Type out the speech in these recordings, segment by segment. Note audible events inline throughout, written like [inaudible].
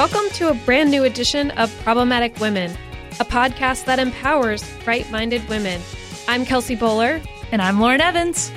Welcome to a brand new edition of Problematic Women, a podcast that empowers right minded women. I'm Kelsey Bowler. And I'm Lauren Evans.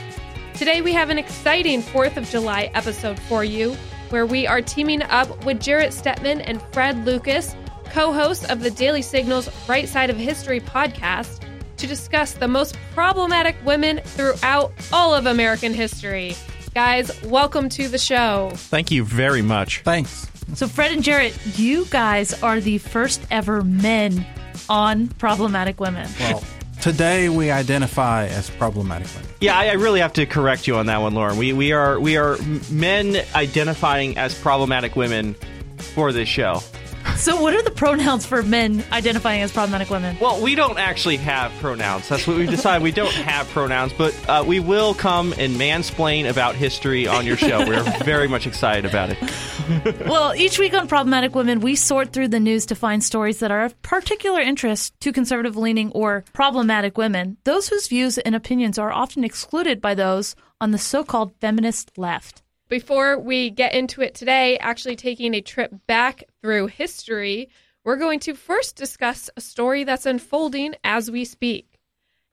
Today we have an exciting 4th of July episode for you, where we are teaming up with Jarrett Stepman and Fred Lucas, co hosts of the Daily Signal's Right Side of History podcast, to discuss the most problematic women throughout all of American history. Guys, welcome to the show. Thank you very much. Thanks. So, Fred and Jarrett, you guys are the first ever men on problematic women. Well, today we identify as problematic women. Yeah, I, I really have to correct you on that one, Lauren. We we are we are men identifying as problematic women for this show. So, what are the pronouns for men identifying as problematic women? Well, we don't actually have pronouns. That's what we decided. We don't have pronouns, but uh, we will come and mansplain about history on your show. We're very much excited about it. [laughs] well, each week on Problematic Women, we sort through the news to find stories that are of particular interest to conservative leaning or problematic women, those whose views and opinions are often excluded by those on the so called feminist left. Before we get into it today, actually taking a trip back through history, we're going to first discuss a story that's unfolding as we speak.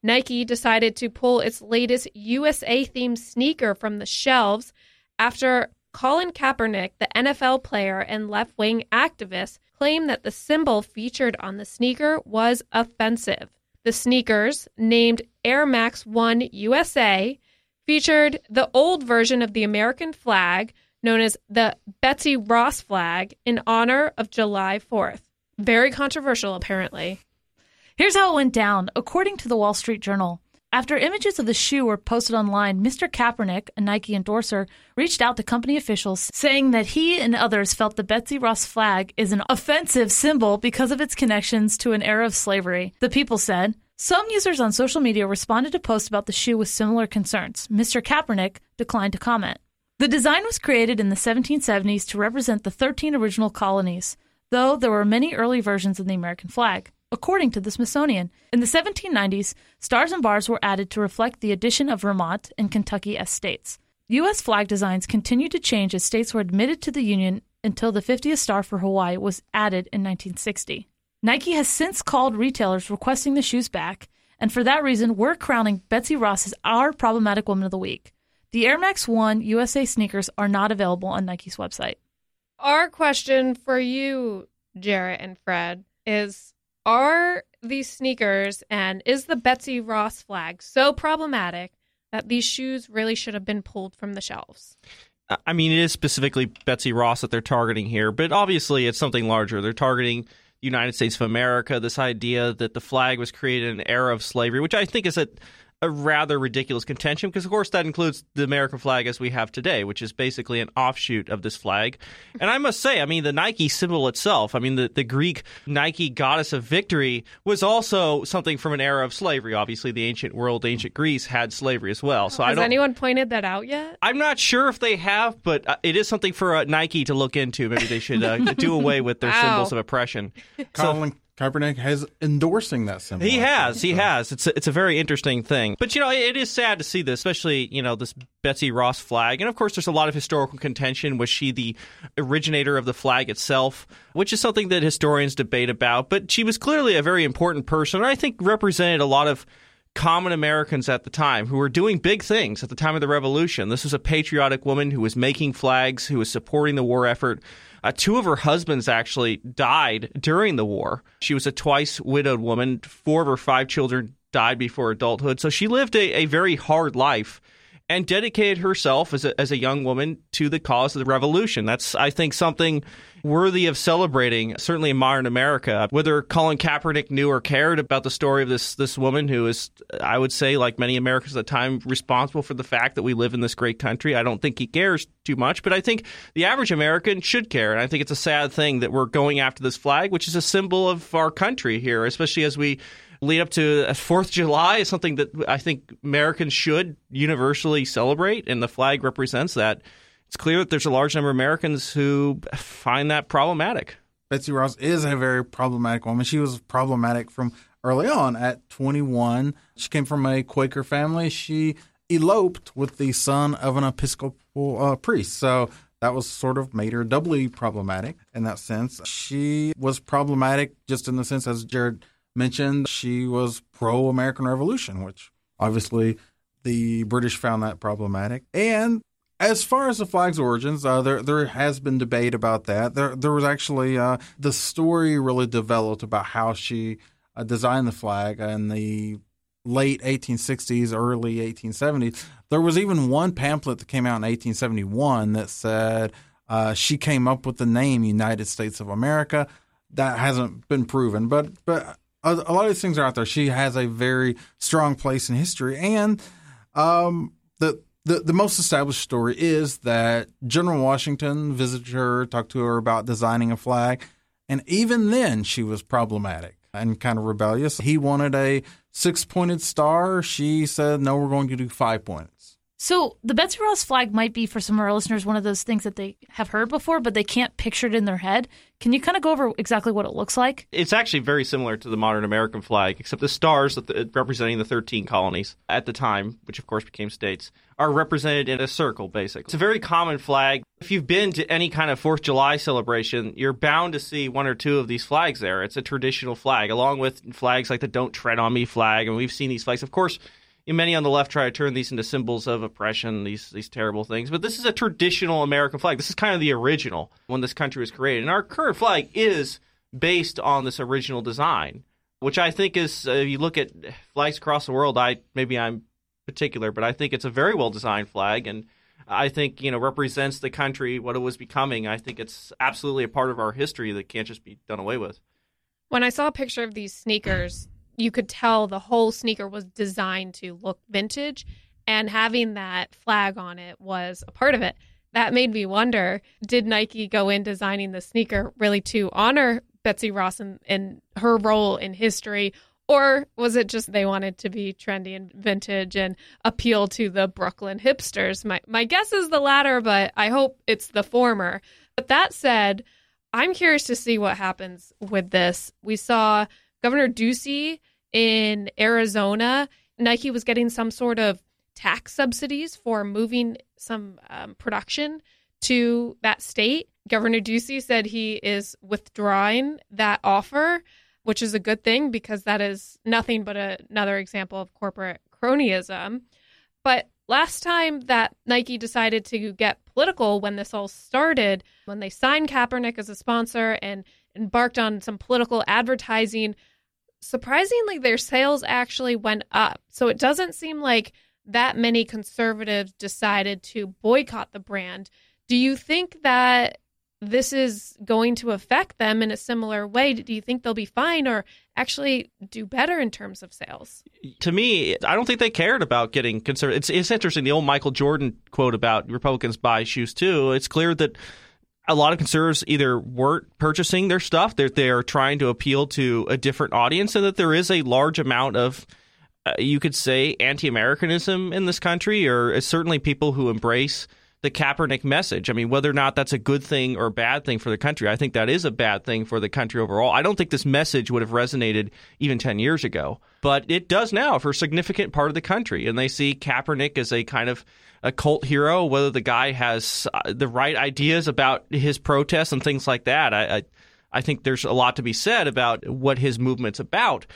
Nike decided to pull its latest USA themed sneaker from the shelves after Colin Kaepernick, the NFL player and left wing activist, claimed that the symbol featured on the sneaker was offensive. The sneakers, named Air Max 1 USA, featured the old version of the American flag, known as the Betsy Ross flag, in honor of July 4th. Very controversial, apparently. Here's how it went down. According to the Wall Street Journal, after images of the shoe were posted online, Mr. Kaepernick, a Nike endorser, reached out to company officials saying that he and others felt the Betsy Ross flag is an offensive symbol because of its connections to an era of slavery. The people said, some users on social media responded to posts about the shoe with similar concerns. Mr. Kaepernick declined to comment. The design was created in the 1770s to represent the 13 original colonies, though there were many early versions of the American flag. According to the Smithsonian, in the 1790s, stars and bars were added to reflect the addition of Vermont and Kentucky as states. U.S. flag designs continued to change as states were admitted to the Union until the 50th star for Hawaii was added in 1960. Nike has since called retailers requesting the shoes back, and for that reason, we're crowning Betsy Ross as our problematic woman of the week. The Air Max 1 USA sneakers are not available on Nike's website. Our question for you, Jarrett and Fred, is Are these sneakers and is the Betsy Ross flag so problematic that these shoes really should have been pulled from the shelves? I mean, it is specifically Betsy Ross that they're targeting here, but obviously it's something larger. They're targeting United States of America, this idea that the flag was created in an era of slavery, which I think is a a rather ridiculous contention because, of course, that includes the American flag as we have today, which is basically an offshoot of this flag. And I must say, I mean, the Nike symbol itself, I mean, the, the Greek Nike goddess of victory was also something from an era of slavery. Obviously, the ancient world, ancient Greece had slavery as well. So Has I don't. anyone pointed that out yet? I'm not sure if they have, but uh, it is something for uh, Nike to look into. Maybe they should uh, [laughs] do away with their Wow. symbols of oppression. Colin Kaepernick has endorsing that symbol. He has, he so. has. It's a, it's a very interesting thing. But you know, it is sad to see this, especially you know this Betsy Ross flag, and of course, there's a lot of historical contention. Was she the originator of the flag itself? Which is something that historians debate about. But she was clearly a very important person, and I think represented a lot of common Americans at the time who were doing big things at the time of the revolution. This was a patriotic woman who was making flags, who was supporting the war effort. Uh, two of her husbands actually died during the war. She was a twice widowed woman. Four of her five children died before adulthood. So she lived a, a very hard life and dedicated herself as a, as a young woman to the cause of the revolution. That's, I think, something worthy of celebrating, certainly in modern America. Whether Colin Kaepernick knew or cared about the story of this this woman who is, I would say, like many Americans at the time, responsible for the fact that we live in this great country. I don't think he cares too much, but I think the average American should care. And I think it's a sad thing that we're going after this flag, which is a symbol of our country here, especially as we lead up to Fourth of July is something that I think Americans should universally celebrate, and the flag represents that. It's clear that there's a large number of Americans who find that problematic. Betsy Ross is a very problematic woman. She was problematic from early on. At 21, she came from a Quaker family. She eloped with the son of an Episcopal uh, priest. So that was sort of made her doubly problematic in that sense. She was problematic just in the sense, as Jarrett mentioned, she was pro American Revolution, which obviously the British found that problematic. And as far as the flag's origins, uh, there there has been debate about that. There there was actually uh, the story really developed about how she uh, designed the flag in the late 1860s, early 1870s. There was even one pamphlet that came out in 1871 that said uh, she came up with the name United States of America. That hasn't been proven, but but a, a lot of these things are out there. She has a very strong place in history, and um, the the, the most established story is that General Washington visited her, talked to her about designing a flag, and even then she was problematic and kind of rebellious. He wanted a six pointed star. She said, no, we're going to do five points. So the Betsy Ross flag might be for some of our listeners one of those things that they have heard before, but they can't picture it in their head. Can you kind of go over exactly what it looks like? It's actually very similar to the modern American flag, except the stars representing the 13 colonies at the time, which of course became states, are represented in a circle, basically. It's a very common flag. If you've been to any kind of 4th of July celebration, you're bound to see one or two of these flags there. It's a traditional flag, along with flags like the Don't Tread on Me flag. And we've seen these flags. Of course, many on the left try to turn these into symbols of oppression, these these terrible things. But this is a traditional American flag. This is kind of the original when this country was created, and our current flag is based on this original design, which I think is. Uh, if you look at flags across the world, I maybe I'm particular, but I think it's a very well designed flag, and I think you know represents the country what it was becoming. I think it's absolutely a part of our history that can't just be done away with. When I saw a picture of these sneakers you could tell the whole sneaker was designed to look vintage and having that flag on it was a part of it. That made me wonder did Nike go in designing the sneaker really to honor Betsy Ross and, and her role in history? Or was it just they wanted to be trendy and vintage and appeal to the Brooklyn hipsters? My, my guess is the latter, but I hope it's the former. But that said, I'm curious to see what happens with this. We saw Governor Ducey in Arizona, Nike was getting some sort of tax subsidies for moving some um, production to that state. Governor Ducey said he is withdrawing that offer, which is a good thing because that is nothing but a, another example of corporate cronyism. But last time that Nike decided to get political when this all started, when they signed Kaepernick as a sponsor and embarked on some political advertising surprisingly, their sales actually went up. So it doesn't seem like that many conservatives decided to boycott the brand. Do you think that this is going to affect them in a similar way? Do you think they'll be fine or actually do better in terms of sales? To me, I don't think they cared about getting conservative. It's, it's interesting. The old Michael Jordan quote about Republicans buy shoes too. It's clear that a lot of conservatives either weren't purchasing their stuff, that they're trying to appeal to a different audience, and that there is a large amount of, uh, you could say, anti Americanism in this country, or certainly people who embrace the Kaepernick message. I mean, whether or not that's a good thing or a bad thing for the country, I think that is a bad thing for the country overall. I don't think this message would have resonated even 10 years ago, but it does now for a significant part of the country. And they see Kaepernick as a kind of a cult hero, whether the guy has uh, the right ideas about his protests and things like that. I, I, I think there's a lot to be said about what his movement's about.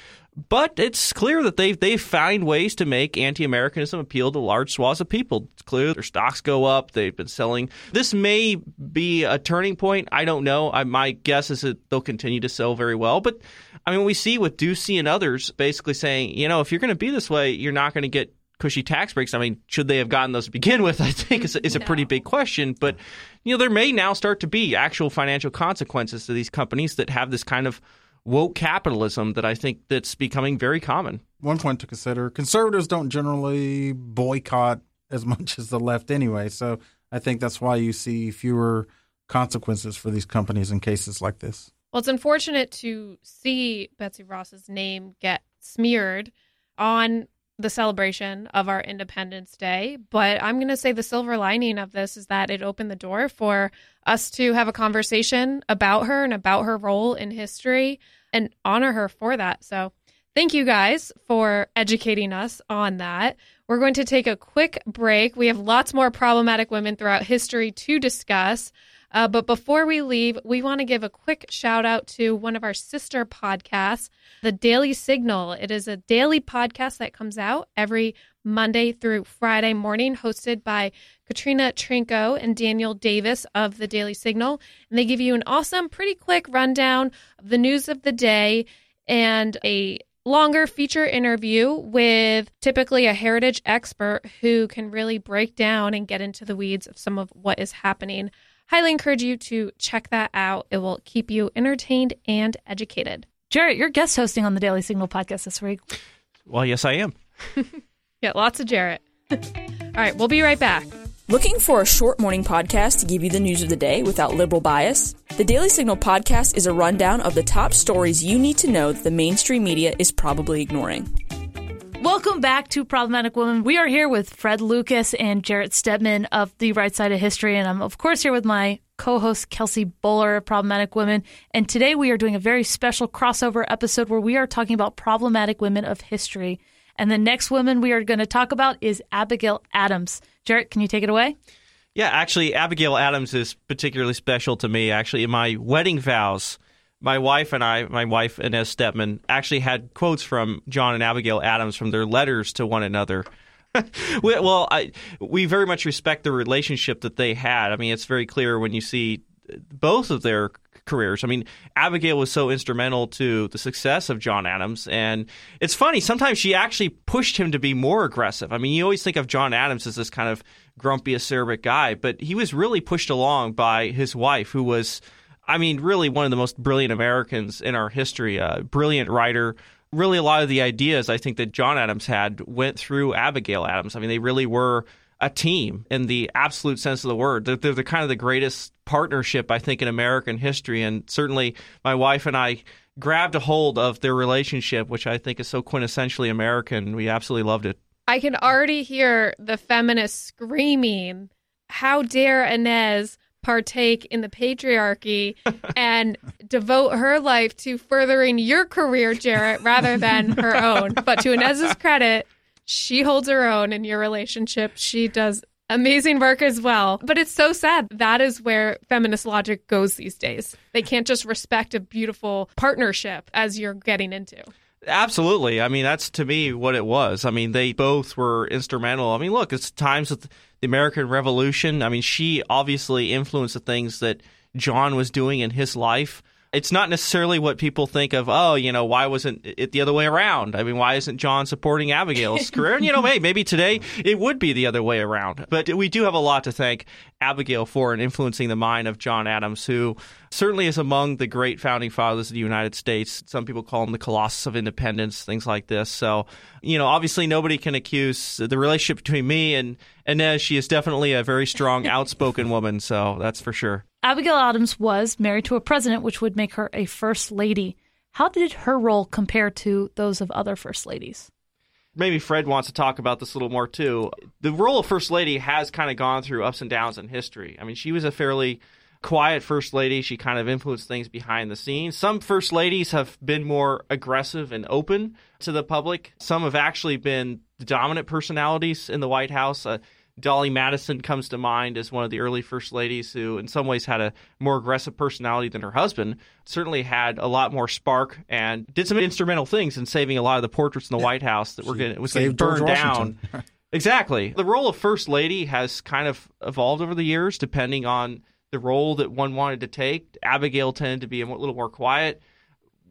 But it's clear that they they find ways to make anti-Americanism appeal to large swaths of people. It's clear their stocks go up. They've been selling. This may be a turning point. I don't know. I, my guess is that they'll continue to sell very well. But I mean, we see with Ducey and others basically saying, you know, if you're going to be this way, you're not going to get cushy tax breaks. I mean, should they have gotten those to begin with? [laughs] I think is, is a no. pretty big question. But you know, there may now start to be actual financial consequences to these companies that have this kind of woke capitalism that I think that's becoming very common. One point to consider: conservatives don't generally boycott as [laughs] much as the left anyway. So I think that's why you see fewer consequences for these companies in cases like this. Well, it's unfortunate to see Betsy Ross's name get smeared on the celebration of our Independence Day. But I'm going to say the silver lining of this is that it opened the door for us to have a conversation about her and about her role in history and honor her for that. So Thank you guys for educating us on that. We're going to take a quick break. We have lots more problematic women throughout history to discuss. Uh, but before we leave, we want to give a quick shout out to one of our sister podcasts, The Daily Signal. It is a daily podcast that comes out every Monday through Friday morning, hosted by Katrina Trinko and Daniel Davis of The Daily Signal. And they give you an awesome, pretty quick rundown of the news of the day and a longer feature interview with typically a heritage expert who can really break down and get into the weeds of some of what is happening. Highly encourage you to check that out. It will keep you entertained and educated. Jarrett, you're guest hosting on the Daily Signal podcast this week. Well, yes, I am. [laughs] yeah, lots of Jarrett. All right, we'll be right back. Looking for a short morning podcast to give you the news of the day without liberal bias? The Daily Signal podcast is a rundown of the top stories you need to know that the mainstream media is probably ignoring. Welcome back to Problematic Women. We are here with Fred Lucas and Jarrett Stepman of The Right Side of History, and I'm, of course, here with my co host, Kelsey Bowler of Problematic Women. And today we are doing a very special crossover episode where we are talking about problematic women of history. And the next woman we are going to talk about is Abigail Adams. Jarrett, can you take it away? Yeah, actually, Abigail Adams is particularly special to me. Actually, in my wedding vows, my wife and I, my wife Inez Stepman, actually had quotes from John and Abigail Adams from their letters to one another. [laughs] well, I, we very much respect the relationship that they had. I mean, it's very clear when you see both of their careers. I mean, Abigail was so instrumental to the success of John Adams. And it's funny, sometimes she actually pushed him to be more aggressive. I mean, you always think of John Adams as this kind of grumpy, acerbic guy, but he was really pushed along by his wife, who was, I mean, really one of the most brilliant Americans in our history, a brilliant writer. Really, a lot of the ideas I think that John Adams had went through Abigail Adams. I mean, they really were a team in the absolute sense of the word. They're, they're the kind of the greatest partnership I think in American history, and certainly my wife and I grabbed a hold of their relationship, which I think is so quintessentially American. We absolutely loved it. I can already hear the feminists screaming, "How dare Inez!" Partake in the patriarchy and devote her life to furthering your career, Jarrett, rather than her own. But to Inez's credit, she holds her own in your relationship. She does amazing work as well. But it's so sad. That is where feminist logic goes these days. They can't just respect a beautiful partnership as you're getting into. Absolutely. I mean, that's to me what it was. I mean, they both were instrumental. I mean, look, it's times with the American Revolution. I mean, she obviously influenced the things that John was doing in his life it's not necessarily what people think of. Oh, you know, why wasn't it the other way around? I mean, why isn't John supporting Abigail's [laughs] career? And you know, hey, maybe today it would be the other way around. But we do have a lot to thank Abigail for in influencing the mind of John Adams, who certainly is among the great founding fathers of the United States. Some people call him the Colossus of Independence, things like this. So, you know, obviously nobody can accuse the relationship between me and Inez. She is definitely a very strong, outspoken woman. So that's for sure. Abigail Adams was married to a president, which would make her a first lady. How did her role compare to those of other first ladies? Maybe Fred wants to talk about this a little more too. The role of first lady has kind of gone through ups and downs in history. I mean, she was a fairly quiet first lady. She kind of influenced things behind the scenes. Some first ladies have been more aggressive and open to the public. Some have actually been dominant personalities in the White House. Uh, Dolley Madison comes to mind as one of the early first ladies who, in some ways, had a more aggressive personality than her husband. Certainly had a lot more spark and did some instrumental things in saving a lot of the portraits in the yeah. White House that were getting was getting burned down. [laughs] [laughs] exactly. The role of first lady has kind of evolved over the years, depending on the role that one wanted to take. Abigail tended to be a little more quiet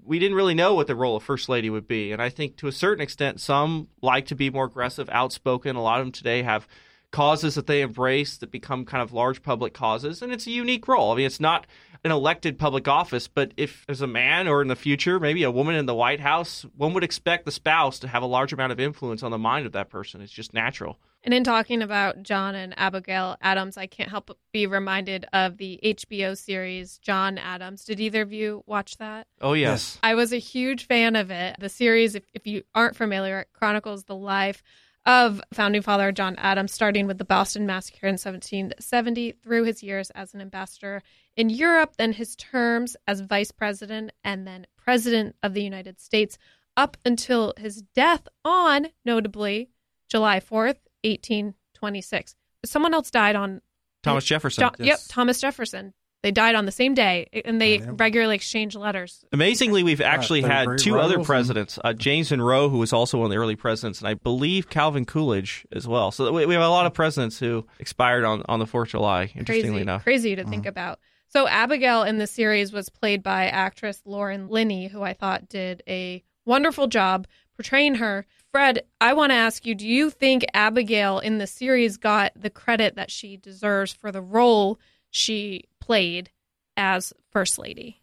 we didn't really know what the role of first lady would be. And I think to a certain extent, some like to be more aggressive, outspoken. A lot of them today have causes that they embrace that become kind of large public causes, and it's a unique role. I mean, it's not an elected public office, but if as a man or in the future, maybe a woman in the White House, one would expect the spouse to have a large amount of influence on the mind of that person. It's just natural. And in talking about John and Abigail Adams, I can't help but be reminded of the HBO series John Adams. Did either of you watch that? Oh, yes. I was a huge fan of it. The series, if, if you aren't familiar, it chronicles the life of founding father John Adams, starting with the Boston Massacre in 1770 through his years as an ambassador in Europe, then his terms as vice president and then president of the United States up until his death on, notably, July 4th, 1826. Someone else died on. Thomas Jefferson. Jo- Yep. Thomas Jefferson. They died on the same day, and they Yeah, regularly exchange letters. Amazingly, we've actually they're had two other presidents, uh, James Monroe, who was also one of the early presidents, and I believe Calvin Coolidge as well. So we, we have a lot of presidents who expired on, on the 4th of July, interestingly crazy, enough. crazy to think about. So Abigail in the series was played by actress Lauren Linney, who I thought did a wonderful job portraying her. Fred, I want to ask you: Do you think Abigail in the series got the credit that she deserves for the role she played as First Lady?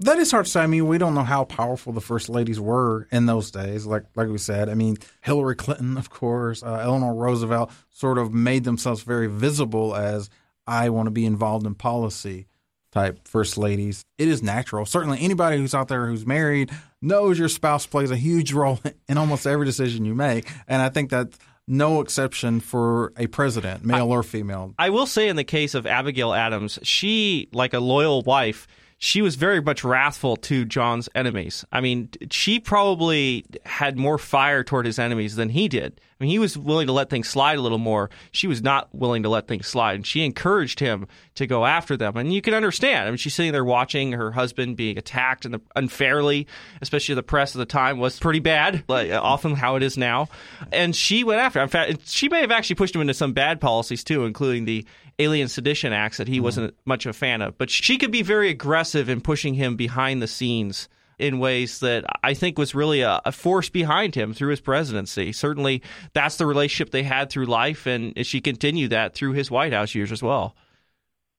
That is hard to say. I mean, we don't know how powerful the first ladies were in those days. Like like we said, I mean, Hillary Clinton, of course, uh, Eleanor Roosevelt, sort of made themselves very visible as I want to be involved in policy type first ladies. It is natural. Certainly, anybody who's out there who's married knows your spouse plays a huge role [laughs] in almost every decision you make, and I think that no exception for a president, male or female. I will say, in the case of Abigail Adams, she, like a loyal wife, she was very much wrathful to John's enemies. I mean, she probably had more fire toward his enemies than he did. I mean, he was willing to let things slide a little more. She was not willing to let things slide, and she encouraged him to go after them. And you can understand. I mean, she's sitting there watching her husband being attacked and unfairly, especially the press at the time was pretty bad, like often how it is now. And she went after. Him. In fact, she may have actually pushed him into some bad policies too, including the Alien Sedition Acts that he mm-hmm. wasn't much a fan of. But she could be very aggressive in pushing him behind the scenes in ways that I think was really a, a, force behind him through his presidency. Certainly, that's the relationship they had through life, and she continued that through his White House years as well.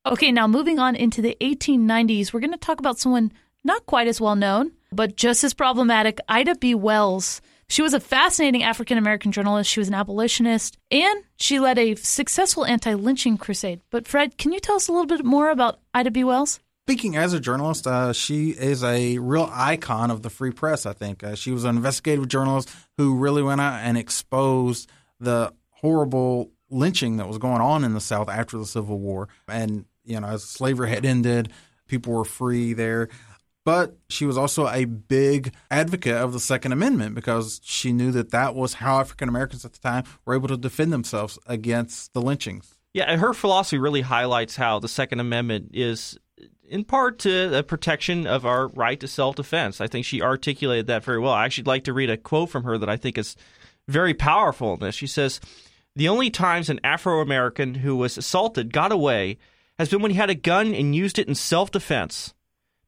Okay, now moving on into the 1890s, we're going to talk about someone not quite as well known, but just as problematic Ida B. Wells. She was a fascinating African American journalist. She was an abolitionist, and she led a successful anti lynching crusade. But, Fred, can you tell us a little bit more about Ida B. Wells? Speaking as a journalist, uh, she is a real icon of the free press, I think. Uh, she was an investigative journalist who really went out and exposed the horrible lynching that was going on in the South after the Civil War. And, you know, as slavery had ended, people were free there. But she was also a big advocate of the Second Amendment because she knew that that was how African Americans at the time were able to defend themselves against the lynchings. Yeah, and her philosophy really highlights how the Second Amendment is in part to the protection of our right to self defense. I think she articulated that very well. I actually like to read a quote from her that I think is very powerful in this. She says, The only times an Afro American who was assaulted got away has been when he had a gun and used it in self defense.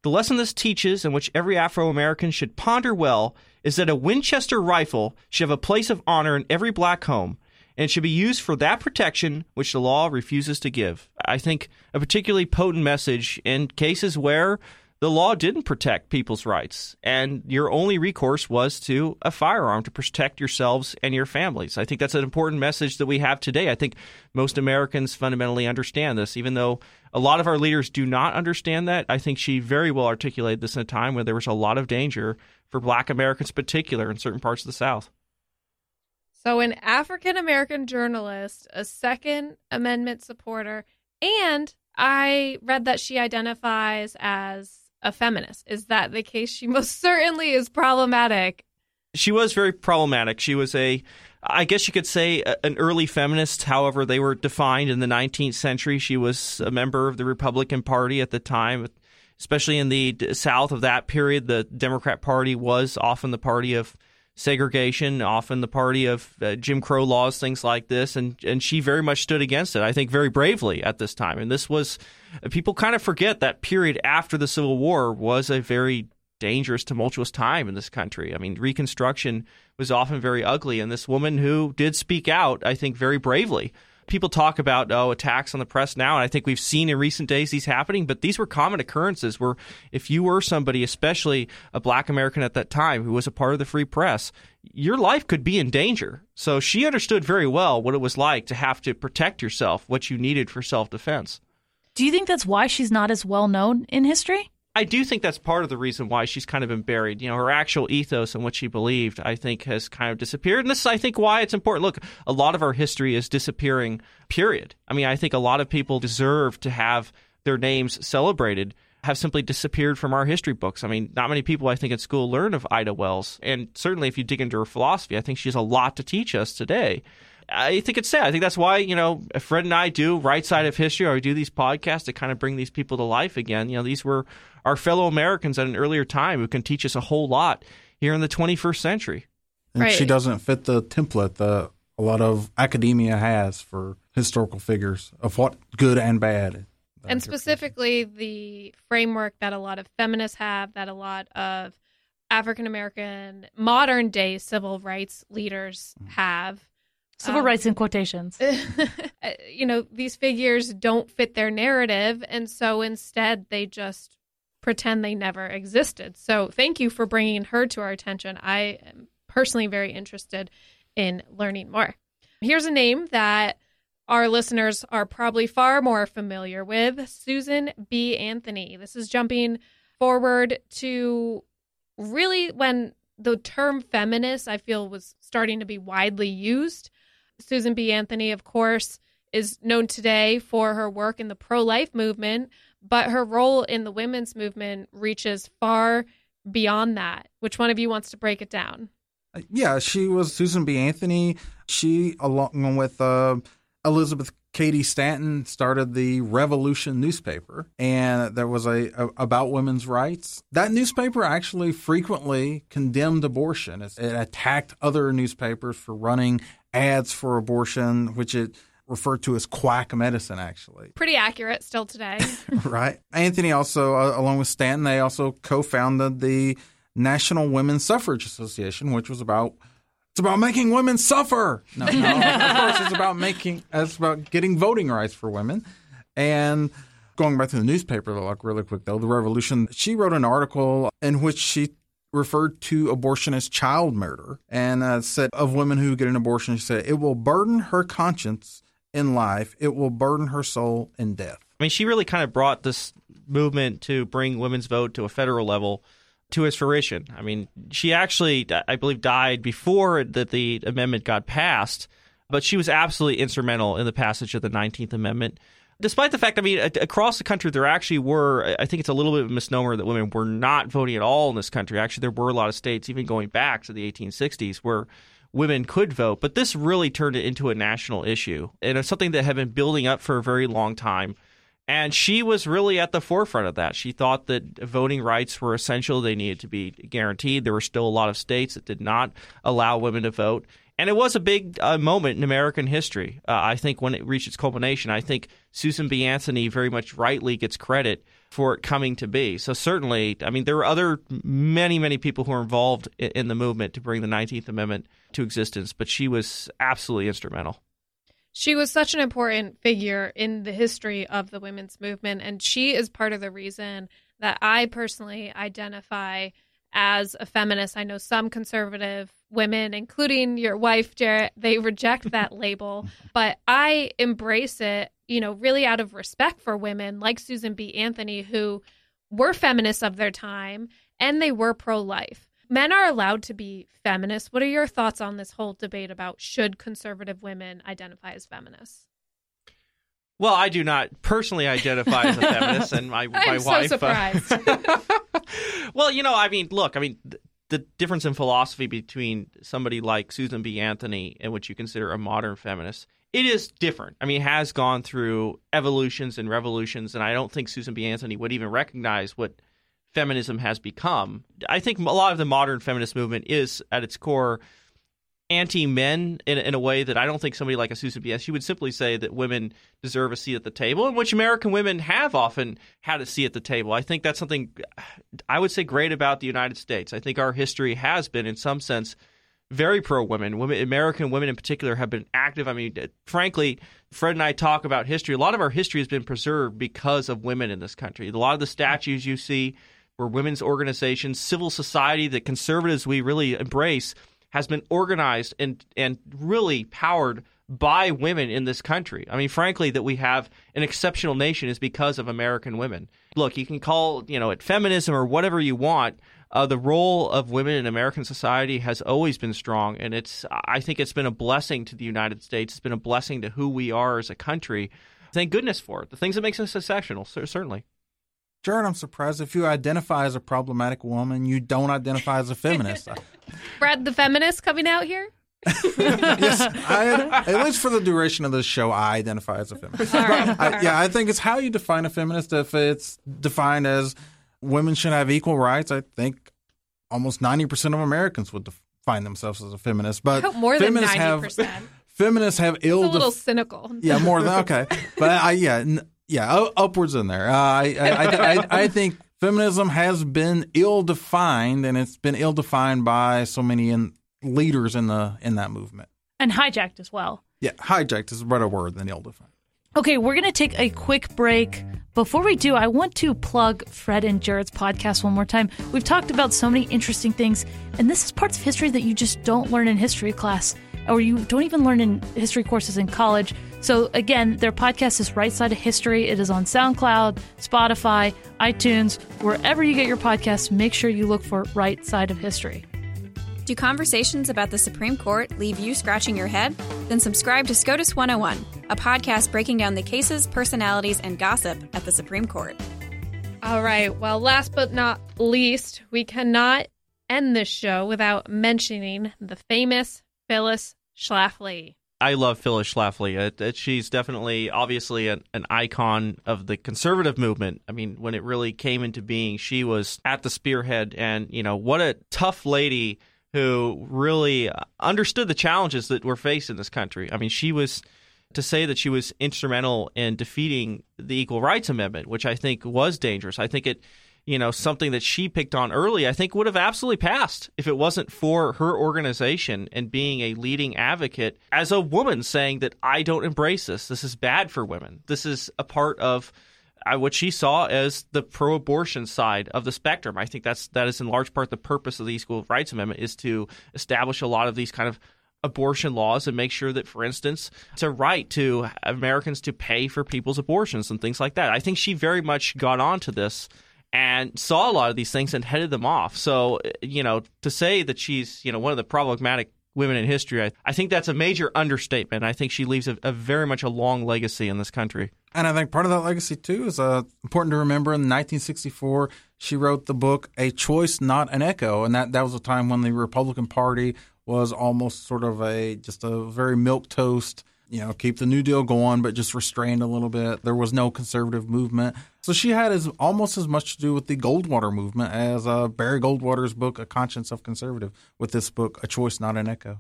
The lesson this teaches, and which every Afro American should ponder well, is that a Winchester rifle should have a place of honor in every black home and should be used for that protection which the law refuses to give. I think a particularly potent message in cases where the law didn't protect people's rights and your only recourse was to a firearm to protect yourselves and your families. I think that's an important message that we have today. I think most Americans fundamentally understand this, even though a lot of our leaders do not understand that. I think she very well articulated this in a time where there was a lot of danger for black Americans, in particular, in certain parts of the South. So, an African American journalist, a Second Amendment supporter, and I read that she identifies as a feminist. Is that the case? She most [laughs] certainly is problematic. She was very problematic. She was a, I guess you could say, an early feminist. However, they were defined in the 19th century. She was a member of the Republican Party at the time, especially in the South of that period. The Democrat Party was often the party of segregation, often the party of uh, Jim Crow laws, things like this, and and she very much stood against it. I think very bravely at this time. And this was people kind of forget that period after the Civil War was a very dangerous, tumultuous time in this country. I mean, Reconstruction was often very ugly, and this woman who did speak out, I think, very bravely. People talk about oh attacks on the press now, and I think we've seen in recent days these happening. But these were common occurrences where if you were somebody, especially a Black American at that time, who was a part of the free press, your life could be in danger. So she understood very well what it was like to have to protect yourself, what you needed for self defense. Do you think that's why she's not as well known in history? I do think that's part of the reason why she's kind of been buried. You know, her actual ethos and what she believed, I think, has kind of disappeared. And this is, I think, why it's important. Look, a lot of our history is disappearing, period. I mean, I think a lot of people deserve to have their names celebrated. have simply disappeared from our history books. I mean, not many people I think at school learn of Ida Wells, and certainly if you dig into her philosophy, I think she has a lot to teach us today. I think it's sad. I think that's why, you know, Fred and I do Right Side of History, or we do these podcasts to kind of bring these people to life again. You know, these were our fellow Americans at an earlier time who can teach us a whole lot here in the 21st century. And Right. she doesn't fit the template that a lot of academia has for historical figures of what good and bad. and specifically the framework that a lot of feminists have, that a lot of African American modern day civil rights leaders mm. have. Civil Um, rights in quotations. [laughs] you know, these figures don't fit their narrative, and so instead they just pretend they never existed. So thank you for bringing her to our attention. I am personally very interested in learning more. Here's a name that our listeners are probably far more familiar with Susan B. Anthony. This is jumping forward to really when the term feminist, I feel, was starting to be widely used. Susan B. Anthony, of course, is known today for her work in the pro life movement, but her role in the women's movement reaches far beyond that. Which one of you wants to break it down? Yeah, she was Susan B. Anthony. She, along with uh, Elizabeth Cady Stanton, started the Revolution newspaper, and there was a, a about women's rights. That newspaper actually frequently condemned abortion. It, it attacked other newspapers for running ads for abortion, which it referred to as quack medicine, actually. Pretty accurate still today. [laughs] [laughs] right. Anthony also, uh, along with Stanton, they also co-founded the National Women's Suffrage Association, which was about it's about making women suffer. No, no [laughs] of course it's about making it's about getting voting rights for women. And going back to the newspaper, like really quick though, the Revolution. She wrote an article in which she referred to abortion as child murder and uh, said of women who get an abortion, she said it will burden her conscience in life. It will burden her soul in death. I mean, she really kind of brought this movement to bring women's vote to a federal level to its fruition. I mean, she actually, I believe, died before that the amendment got passed, but she was absolutely instrumental in the passage of the 19th Amendment. Despite the fact, I mean, across the country, there actually were, I think it's a little bit of a misnomer that women were not voting at all in this country. Actually, there were a lot of states, even going back to the 1860s, where women could vote. But this really turned it into a national issue. And it's something that had been building up for a very long time. And she was really at the forefront of that. She thought that voting rights were essential. They needed to be guaranteed. There were still a lot of states that did not allow women to vote. And it was a big uh, moment in American history. Uh, I think when it reached its culmination, I think Susan B. Anthony very much rightly gets credit for it coming to be. So certainly, I mean, there were other many, many people who were involved in, in the movement to bring the 19th Amendment to existence, but she was absolutely instrumental. She was such an important figure in the history of the women's movement, and she is part of the reason that I personally identify as a feminist. I know some conservative women, including your wife, Jarrett, they reject that [laughs] label, but I embrace it, you know, really out of respect for women like Susan B. Anthony, who were feminists of their time and they were pro life. Men are allowed to be feminists. What are your thoughts on this whole debate about should conservative women identify as feminists? Well, I do not personally identify as a [laughs] feminist, and my my so wife. uh, surprised. [laughs] well, you know, I mean, look, I mean, th- the difference in philosophy between somebody like Susan B. Anthony and what you consider a modern feminist, it is different. I mean, it has gone through evolutions and revolutions, and I don't think Susan B. Anthony would even recognize what feminism has become. I think a lot of the modern feminist movement is, at its core, anti-men in, in a way that I don't think somebody like a Susan B. She would simply say that women deserve a seat at the table, and which American women have often had a seat at the table. I think that's something I would say great about the United States. I think our history has been, in some sense, very pro women. Women, American women in particular, have been active. I mean, uh, frankly, Fred and I talk about history. A lot of our history has been preserved because of women in this country. A lot of the statues you see were women's organizations, civil society that conservatives we really embrace has been organized and and really powered by women in this country. I mean, frankly, that we have an exceptional nation is because of American women. Look, you can call you know it feminism or whatever you want. Uh, the role of women in American society has always been strong, and it's I think it's been a blessing to the United States. It's been a blessing to who we are as a country. Thank goodness for it. The things that makes us exceptional, certainly. Jarrett, I'm surprised if you identify as a problematic woman, you don't identify as a feminist. [laughs] Brad, the feminist coming out here. [laughs] yes, I, at least for the duration of this show, I identify as a feminist. Right. I, yeah, I think it's how you define a feminist. If it's defined as women should have equal rights, I think almost ninety percent of Americans would define themselves as a feminist. But More than feminists ninety have feminists have It's a little def- cynical. yeah, more than okay, [laughs] but I yeah n- yeah upwards in there. Uh, I, I, I I think feminism has been ill defined, and it's been ill defined by so many in, leaders in the in that movement. And hijacked as well. Yeah, hijacked is a better word than ill defined. Okay, we're going to take a quick break. Before we do, I want to plug Fred and Jarrett's podcast one more time. We've talked about so many interesting things, and this is parts of history that you just don't learn in history class, or you don't even learn in history courses in college. So, again, their podcast is Right Side of History. It is on SoundCloud, Spotify, iTunes, wherever you get your podcasts. Make sure you look for Right Side of History. Do conversations about the Supreme Court leave you scratching your head? Then subscribe to SCOTUS 101, a podcast breaking down the cases, personalities, and gossip at the Supreme Court. All right. Well, last but not least, we cannot end this show without mentioning the famous Phyllis Schlafly. I love Phyllis Schlafly. It, it, she's definitely, obviously, an, an icon of the conservative movement. I mean, when it really came into being, she was at the spearhead, and you know what a tough lady who really uh, understood the challenges that were faced in this country. I mean, she was to say that she was instrumental in defeating the Equal Rights Amendment, which I think was dangerous. I think it you know, something that she picked on early, I think would have absolutely passed if it wasn't for her organization and being a leading advocate as a woman saying that I don't embrace this. This is bad for women. This is a part of uh, what she saw as the pro-abortion side of the spectrum. I think that's that is in large part the purpose of the Equal Rights Amendment is to establish a lot of these kind of abortion laws and make sure that, for instance, it's a right to Americans to pay for people's abortions and things like that. I think she very much got onto this and saw a lot of these things and headed them off. So, you know, to say that she's, you know, one of the problematic women in history, I, I think that's a major understatement. I think she leaves a, a, very much a long legacy in this country. And I think part of that legacy, too, is uh, important to remember in 1964, she wrote the book A Choice, Not an Echo. And that, that was a time when the Republican Party was almost sort of a just a very milk toast you know, keep the New Deal going, but just restrained a little bit. There was no conservative movement. So she had as almost as much to do with the Goldwater movement as uh, Barry Goldwater's book, A Conscience of Conservative, with this book, A Choice, Not an Echo.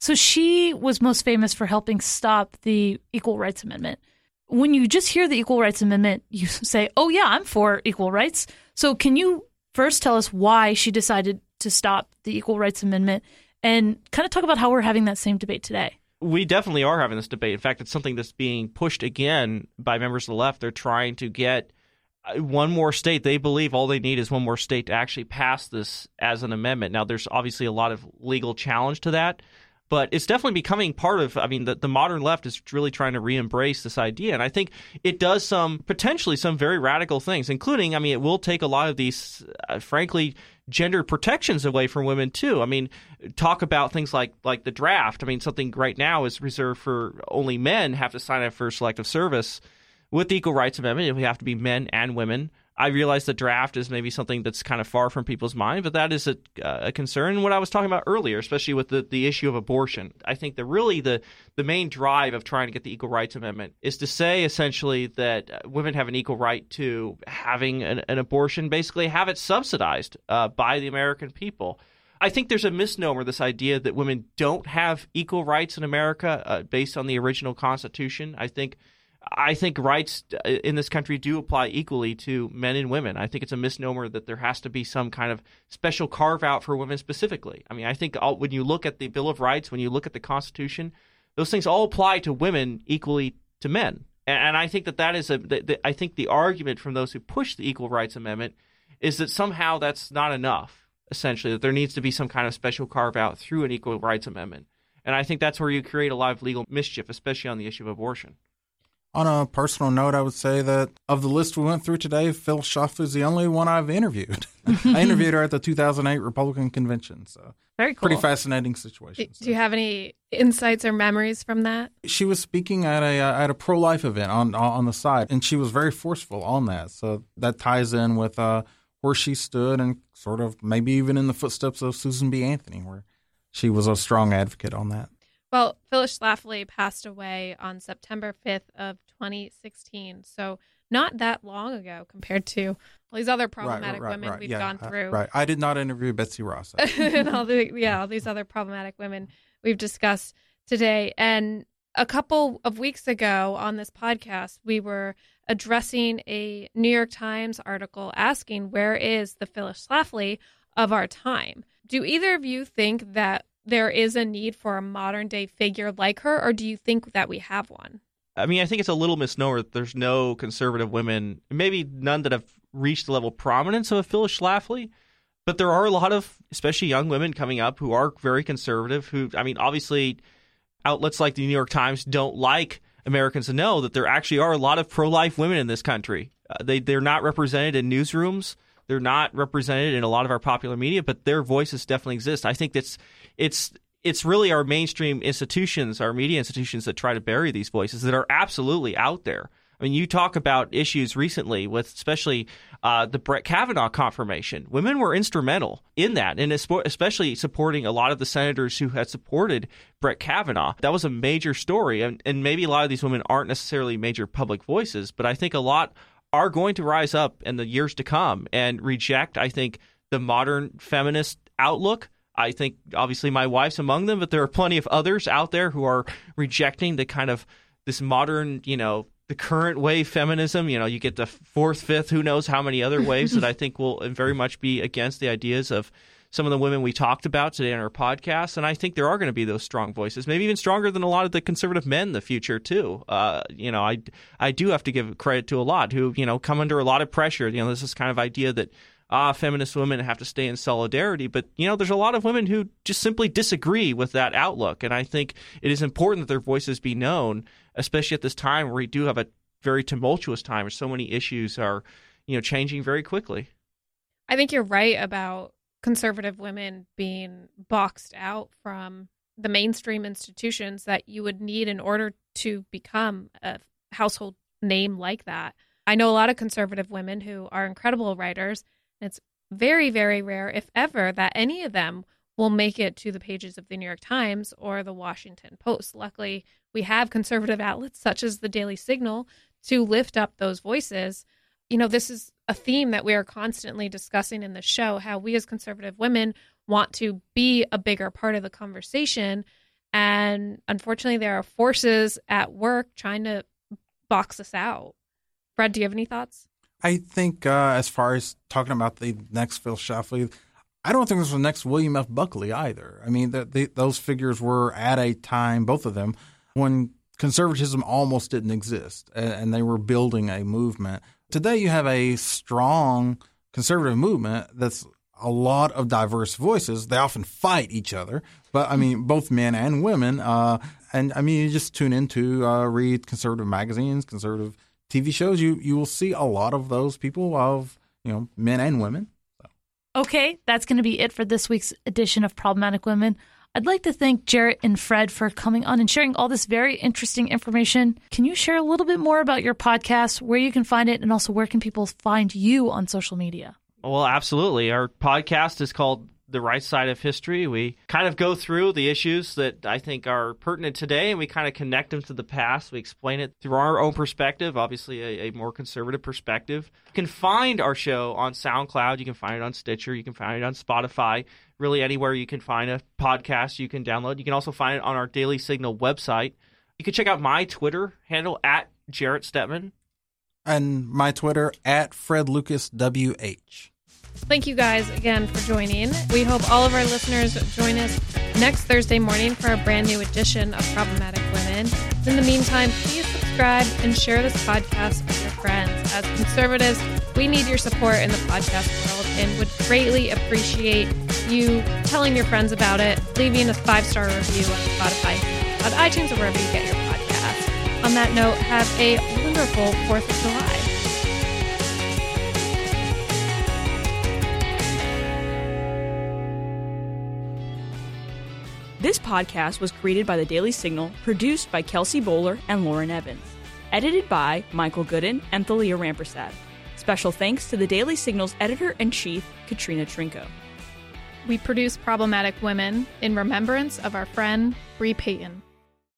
So she was most famous for helping stop the Equal Rights Amendment. When you just hear the Equal Rights Amendment, you [laughs] say, oh, yeah, I'm for equal rights. So can you first tell us why she decided to stop the Equal Rights Amendment and kind of talk about how we're having that same debate today? We definitely are having this debate. In fact, it's something that's being pushed again by members of the left. They're trying to get uh, one more state. They believe all they need is one more state to actually pass this as an amendment. Now, there's obviously a lot of legal challenge to that, but it's definitely becoming part of. I mean, the, the modern left is really trying to re-embrace this idea, and I think it does some potentially some very radical things, including. I mean, it will take a lot of these, uh, frankly, gender protections away from women too. I mean, talk about things like like the draft. I mean, something right now is reserved for only men have to sign up for selective service. With the Equal Rights Amendment, we have to be men and women. I realize the draft is maybe something that's kind of far from people's mind, but that is a, uh, a concern. What I was talking about earlier, especially with the, the issue of abortion, I think that really the the main drive of trying to get the Equal Rights Amendment is to say essentially that uh, women have an equal right to having an, an abortion, basically have it subsidized uh, by the American people. I think there's a misnomer, this idea that women don't have equal rights in America uh, based on the original Constitution. I think I think rights uh, in this country do apply equally to men and women. I think it's a misnomer that there has to be some kind of special carve out for women specifically. I mean, I think all, when you look at the Bill of Rights, when you look at the Constitution, those things all apply to women equally to men. And, and I think that that is a. The, the, I think the argument from those who push the Equal Rights Amendment is that somehow that's not enough. Essentially, that there needs to be some kind of special carve out through an Equal Rights Amendment. And I think that's where you create a lot of legal mischief, especially on the issue of abortion. On a personal note, I would say that of the list we went through today, Phil Schlafly is the only one I've interviewed. [laughs] I [laughs] interviewed her at the 2008 Republican convention, so Very cool. pretty fascinating Do, situation. do you have any insights or memories from that? She was speaking at a uh, at a pro life event on on the side, and she was very forceful on that. So that ties in with uh, where she stood, and sort of maybe even in the footsteps of Susan B. Anthony, where she was a strong advocate on that. Well, Phyllis Schlafly passed away on September 5th of 2016. So not that long ago compared to all these other problematic women we've yeah, gone uh, through. right. I did not interview Betsy Ross. [laughs] and all the yeah, all these other problematic women we've discussed today. And a couple of weeks ago on this podcast, we were addressing a New York Times article asking where is the Phyllis Schlafly of our time? Do either of you think that there is a need for a modern day figure like her, or do you think that we have one? I mean, I think it's a little misnomer that there's no conservative women, maybe none that have reached the level of prominence of a Phyllis Schlafly, but there are a lot of, especially young women coming up who are very conservative. Who, I mean, obviously, outlets like the New York Times don't like Americans to know that there actually are a lot of pro-life women in this country. Uh, they they're not represented in newsrooms. They're not represented in a lot of our popular media, but their voices definitely exist. I think that's it's it's really our mainstream institutions, our media institutions that try to bury these voices that are absolutely out there. I mean, you talk about issues recently with especially uh, the Brett Kavanaugh confirmation. Women were instrumental in that, and especially supporting a lot of the senators who had supported Brett Kavanaugh. That was a major story, and, and maybe a lot of these women aren't necessarily major public voices, but I think a lot are going to rise up in the years to come and reject, I think, the modern feminist outlook. I think obviously my wife's among them, but there are plenty of others out there who are rejecting the kind of this modern, you know, the current wave feminism. You know, you get the fourth, fifth, who knows how many other waves that I think will very much be against the ideas of some of the women we talked about today on our podcast. And I think there are going to be those strong voices, maybe even stronger than a lot of the conservative men in the future too. Uh, you know, I I do have to give credit to a lot who you know come under a lot of pressure. You know, this is kind of idea that ah, feminist women have to stay in solidarity. But, you know, there's a lot of women who just simply disagree with that outlook. And I think it is important that their voices be known, especially at this time where we do have a very tumultuous time where so many issues are, you know, changing very quickly. I think you're right about conservative women being boxed out from the mainstream institutions that you would need in order to become a household name like that. I know a lot of conservative women who are incredible writers And it's very, very rare, if ever, that any of them will make it to the pages of the New York Times or the Washington Post. Luckily, we have conservative outlets such as the Daily Signal to lift up those voices. You know, this is a theme that we are constantly discussing in the show how we as conservative women want to be a bigger part of the conversation. And unfortunately, there are forces at work trying to box us out. Fred, do you have any thoughts? I think uh, as far as talking about the next Phil Schlafly, I don't think there's the next William F. Buckley either. I mean, the, the, those figures were at a time, both of them, when conservatism almost didn't exist, and, and they were building a movement. Today, you have a strong conservative movement that's a lot of diverse voices. They often fight each other, but I mean, both men and women. Uh, and I mean, you just tune into uh, read conservative magazines, conservative TV shows, you you will see a lot of those people of you know men and women. Okay, that's going to be it for this week's edition of Problematic Women. I'd like to thank Jarrett and Fred for coming on and sharing all this very interesting information. Can you share a little bit more about your podcast, where you can find it, and also where can people find you on social media? Well, absolutely. Our podcast is called the right side of history. We kind of go through the issues that I think are pertinent today and we kind of connect them to the past. We explain it through our own perspective, obviously a, a, more conservative perspective. You can find our show on SoundCloud, you can find it on Stitcher, you can find it on Spotify, really anywhere you can find a podcast you can download. You can also find it on our Daily Signal website. You can check out my Twitter handle at Jarrett Stepman. And my Twitter at Fred Lucas WH. Thank you guys again for joining. We hope all of our listeners join us next Thursday morning for a brand new edition of Problematic Women. In the meantime, please subscribe and share this podcast with your friends. As conservatives, we need your support in the podcast world and would greatly appreciate you telling your friends about it, leaving a five star review on Spotify, on iTunes, or wherever you get your podcast. On that note, have a wonderful 4th of July. This podcast was created by the Daily Signal, produced by Kelsey Bolar and Lauren Evans, edited by Michael Gooden and Thalia Rampersad. Special thanks to the Daily Signal's editor in chief, Katrina Trinko. We produce Problematic Women in remembrance of our friend Bree Payton.